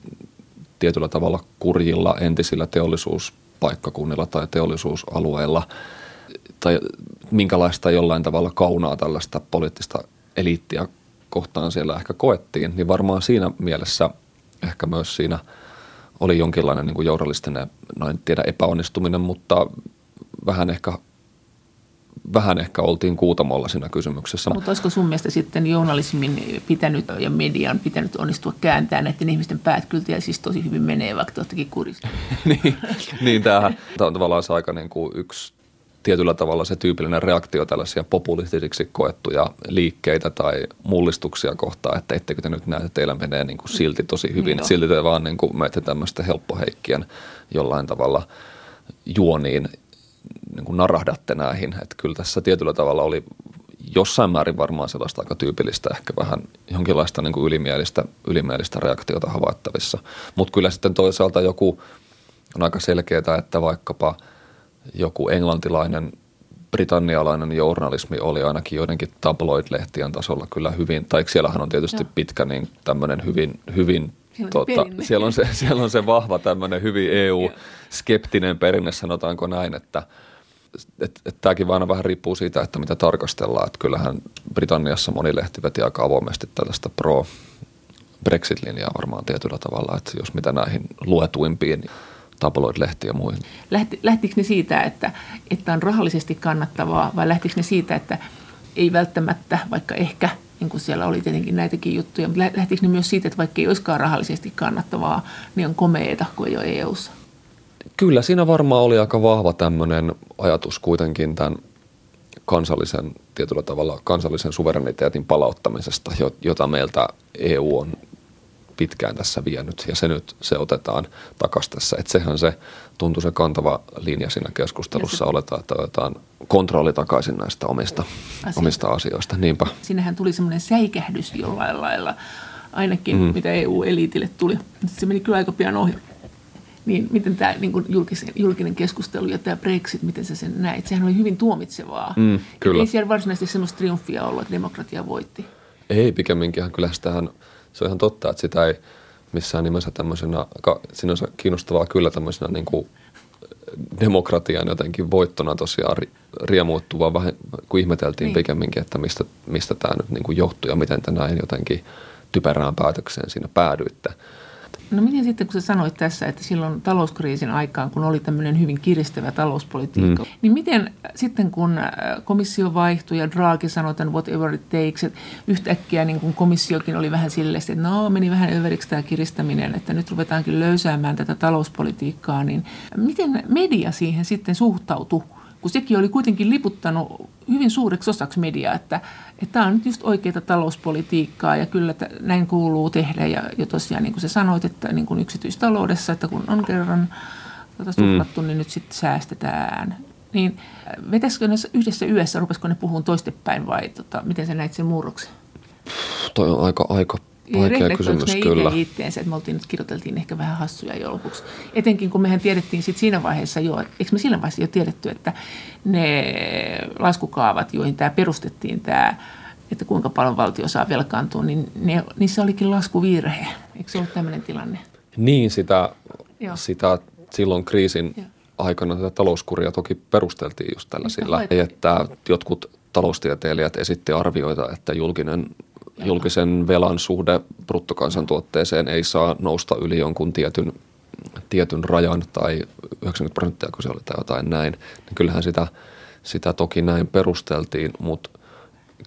tietyllä tavalla kurjilla entisillä teollisuuspaikkakunnilla tai teollisuusalueilla? Tai minkälaista jollain tavalla kaunaa tällaista poliittista eliittiä kohtaan siellä ehkä koettiin, niin varmaan siinä mielessä – ehkä myös siinä oli jonkinlainen niin kuin journalistinen, no en tiedä epäonnistuminen, mutta vähän ehkä vähän ehkä oltiin kuutamolla siinä kysymyksessä. Mutta olisiko sun mielestä sitten journalismin pitänyt ja median pitänyt onnistua kääntää näiden ihmisten päät kyllä siis tosi hyvin menee vaikka tuottakin kurista? niin, niin tämähän, tämä on tavallaan se aika niin kuin yksi tietyllä tavalla se tyypillinen reaktio tällaisia populistisiksi koettuja liikkeitä tai mullistuksia kohtaan, että ettekö te nyt näe, että teillä menee niin kuin silti tosi hyvin. Niin silti te vaan niin kuin menette tämmöistä helppoheikkien jollain tavalla juoniin niin kuin narahdatte näihin. Että kyllä tässä tietyllä tavalla oli jossain määrin varmaan sellaista aika tyypillistä, ehkä vähän jonkinlaista niin kuin ylimielistä, ylimielistä reaktiota havaittavissa. Mutta kyllä sitten toisaalta joku on aika selkeää, että vaikkapa – joku englantilainen, britannialainen journalismi oli ainakin joidenkin tabloid-lehtien tasolla kyllä hyvin, tai siellähän on tietysti Joo. pitkä niin tämmöinen hyvin, hyvin tota, siellä, on se, siellä on se vahva tämmöinen hyvin EU-skeptinen perinne, sanotaanko näin, että että et tämäkin aina vähän riippuu siitä, että mitä tarkastellaan. Että kyllähän Britanniassa moni lehti veti aika avoimesti tällaista pro Brexit-linjaa varmaan tietyllä tavalla, että jos mitä näihin luetuimpiin tabloid-lehtiä ja muihin. Lähti, lähtikö ne siitä, että, että on rahallisesti kannattavaa vai lähtikö ne siitä, että ei välttämättä, vaikka ehkä, niin kuin siellä oli tietenkin näitäkin juttuja, mutta lähtikö ne myös siitä, että vaikka ei olisikaan rahallisesti kannattavaa, niin on komeeta, kuin ei ole EU-ssa? Kyllä siinä varmaan oli aika vahva tämmöinen ajatus kuitenkin tämän kansallisen, tietyllä tavalla kansallisen suvereniteetin palauttamisesta, jota meiltä EU on pitkään tässä vienyt ja se nyt se otetaan takaisin tässä. Että sehän se tuntui se kantava linja siinä keskustelussa oletaan, että otetaan kontrolli takaisin näistä omista, Asia. omista asioista. Niinpä. Siinähän tuli semmoinen säikähdys jollain lailla, ainakin mm. mitä EU-eliitille tuli. Se meni kyllä aika pian ohi. Niin miten tämä niin kuin julkisen, julkinen keskustelu ja tämä Brexit, miten sä sen näit? Sehän oli hyvin tuomitsevaa. Mm, kyllä. Ei siellä varsinaisesti semmoista triumfia ollut, että demokratia voitti. Ei, pikemminkin. Kyllä sitähän – se on ihan totta, että sitä ei missään nimessä tämmöisenä, sinänsä kiinnostavaa kyllä tämmöisenä niin kuin demokratian jotenkin voittona tosiaan riemuuttuvaa, vähän kun ihmeteltiin niin. pikemminkin, että mistä, mistä tämä nyt niin kuin johtui ja miten te näin jotenkin typerään päätökseen siinä päädyitte. No miten sitten, kun sä sanoit tässä, että silloin talouskriisin aikaan, kun oli tämmöinen hyvin kiristävä talouspolitiikka, mm. niin miten sitten, kun äh, komissio vaihtui ja Draghi sanoi että whatever it takes, että yhtäkkiä niin kun komissiokin oli vähän silleen, että no meni vähän överiksi tämä kiristäminen, että nyt ruvetaankin löysäämään tätä talouspolitiikkaa, niin miten media siihen sitten suhtautui? Kun sekin oli kuitenkin liputtanut hyvin suureksi osaksi mediaa, että, että tämä on nyt just oikeaa talouspolitiikkaa ja kyllä että näin kuuluu tehdä. Ja, ja tosiaan niin kuin sä sanoit, että niin kuin yksityistaloudessa, että kun on kerran tuota suplattu, mm. niin nyt sitten säästetään. Niin vetäisikö ne yhdessä yössä, rupesiko ne puhumaan toistepäin vai tota, miten sä näit sen murroksen? Toi on aika, aika Vaikea kysymys, ne kyllä. itteensä, että me oltiin nyt kirjoiteltiin ehkä vähän hassuja jo lopuksi. Etenkin kun mehän tiedettiin sit siinä vaiheessa jo, eikö me siinä vaiheessa jo tiedetty, että ne laskukaavat, joihin tämä perustettiin, tämä, että kuinka paljon valtio saa velkaantua, niin ne, niissä olikin laskuvirhe. Eikö se ollut tämmöinen tilanne? Niin, sitä, sitä silloin kriisin Joo. aikana tätä talouskuria toki perusteltiin just tällaisilla, että jotkut taloustieteilijät esitti arvioita, että julkinen julkisen velan suhde bruttokansantuotteeseen ei saa nousta yli jonkun tietyn, tietyn rajan tai 90 prosenttia, kun se oli tai jotain näin, niin kyllähän sitä, sitä toki näin perusteltiin, mutta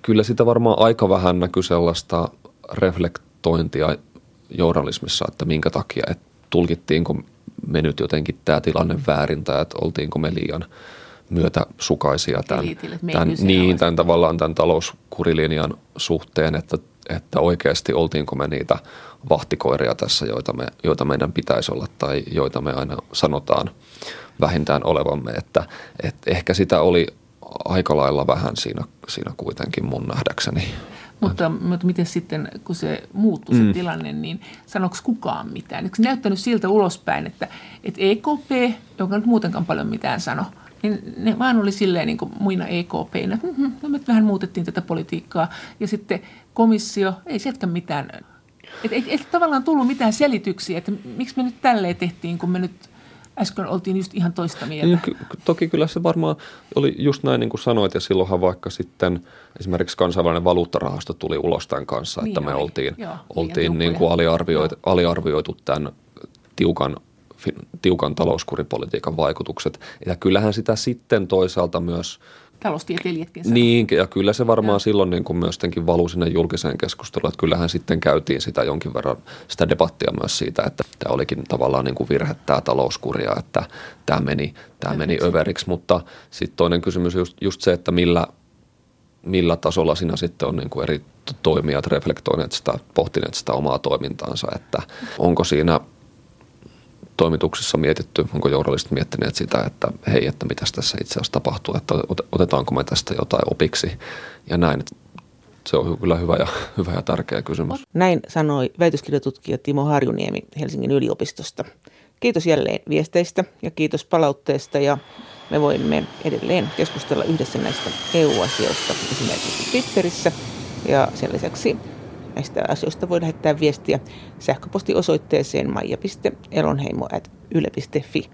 kyllä sitä varmaan aika vähän näkyy sellaista reflektointia journalismissa, että minkä takia, että tulkittiinko me nyt jotenkin tämä tilanne väärin tai että oltiinko me liian – myötäsukaisia tämän, tämän, niin, tämän tavallaan tämän talouskurilinjan suhteen, että, että oikeasti oltiinko me niitä vahtikoiria tässä, joita, me, joita meidän pitäisi olla tai joita me aina sanotaan vähintään olevamme, että, että ehkä sitä oli aika lailla vähän siinä, siinä kuitenkin mun nähdäkseni. Mutta, mutta miten sitten, kun se muuttui se mm. tilanne, niin sanoiko kukaan mitään? Eikö se näyttänyt siltä ulospäin, että, että EKP, joka nyt muutenkaan paljon mitään sano – niin ne vaan oli silleen niin kuin muina EKPinä, että mm-hmm, no me vähän muutettiin tätä politiikkaa. Ja sitten komissio, ei sieltäkään mitään, että ei, ei tavallaan tullut mitään selityksiä, että miksi me nyt tälleen tehtiin, kun me nyt äsken oltiin just ihan toista mieltä. Niin, ky- toki kyllä se varmaan oli just näin niin kuin sanoit, ja silloinhan vaikka sitten esimerkiksi kansainvälinen valuuttarahasto tuli ulos tämän kanssa, niin että me oli. oltiin, Joo, oltiin niin kuin aliarvioitu, aliarvioitu tämän tiukan tiukan talouskuripolitiikan vaikutukset. Ja kyllähän sitä sitten toisaalta myös taloustieteilijätkin sanoo. Niin, ja kyllä se varmaan ja. silloin niin kuin myös valui sinne julkiseen keskusteluun, että kyllähän sitten käytiin sitä jonkin verran sitä debattia myös siitä, että tämä olikin tavallaan niin kuin virhe tämä talouskuria, että tämä meni, tämä meni överiksi, mutta sitten toinen kysymys just, just se, että millä, millä tasolla siinä sitten on niin kuin eri toimijat reflektoineet sitä, pohtineet sitä omaa toimintaansa, että onko siinä – toimituksissa mietitty, onko journalistit miettineet sitä, että hei, että mitä tässä itse asiassa tapahtuu, että otetaanko me tästä jotain opiksi ja näin. Se on kyllä hyvä ja, hyvä ja tärkeä kysymys. Näin sanoi väitöskirjatutkija Timo Harjuniemi Helsingin yliopistosta. Kiitos jälleen viesteistä ja kiitos palautteesta ja me voimme edelleen keskustella yhdessä näistä EU-asioista esimerkiksi Twitterissä ja sen lisäksi Näistä asioista voi lähettää viestiä sähköpostiosoitteeseen maija.elonheimo.yle.fi.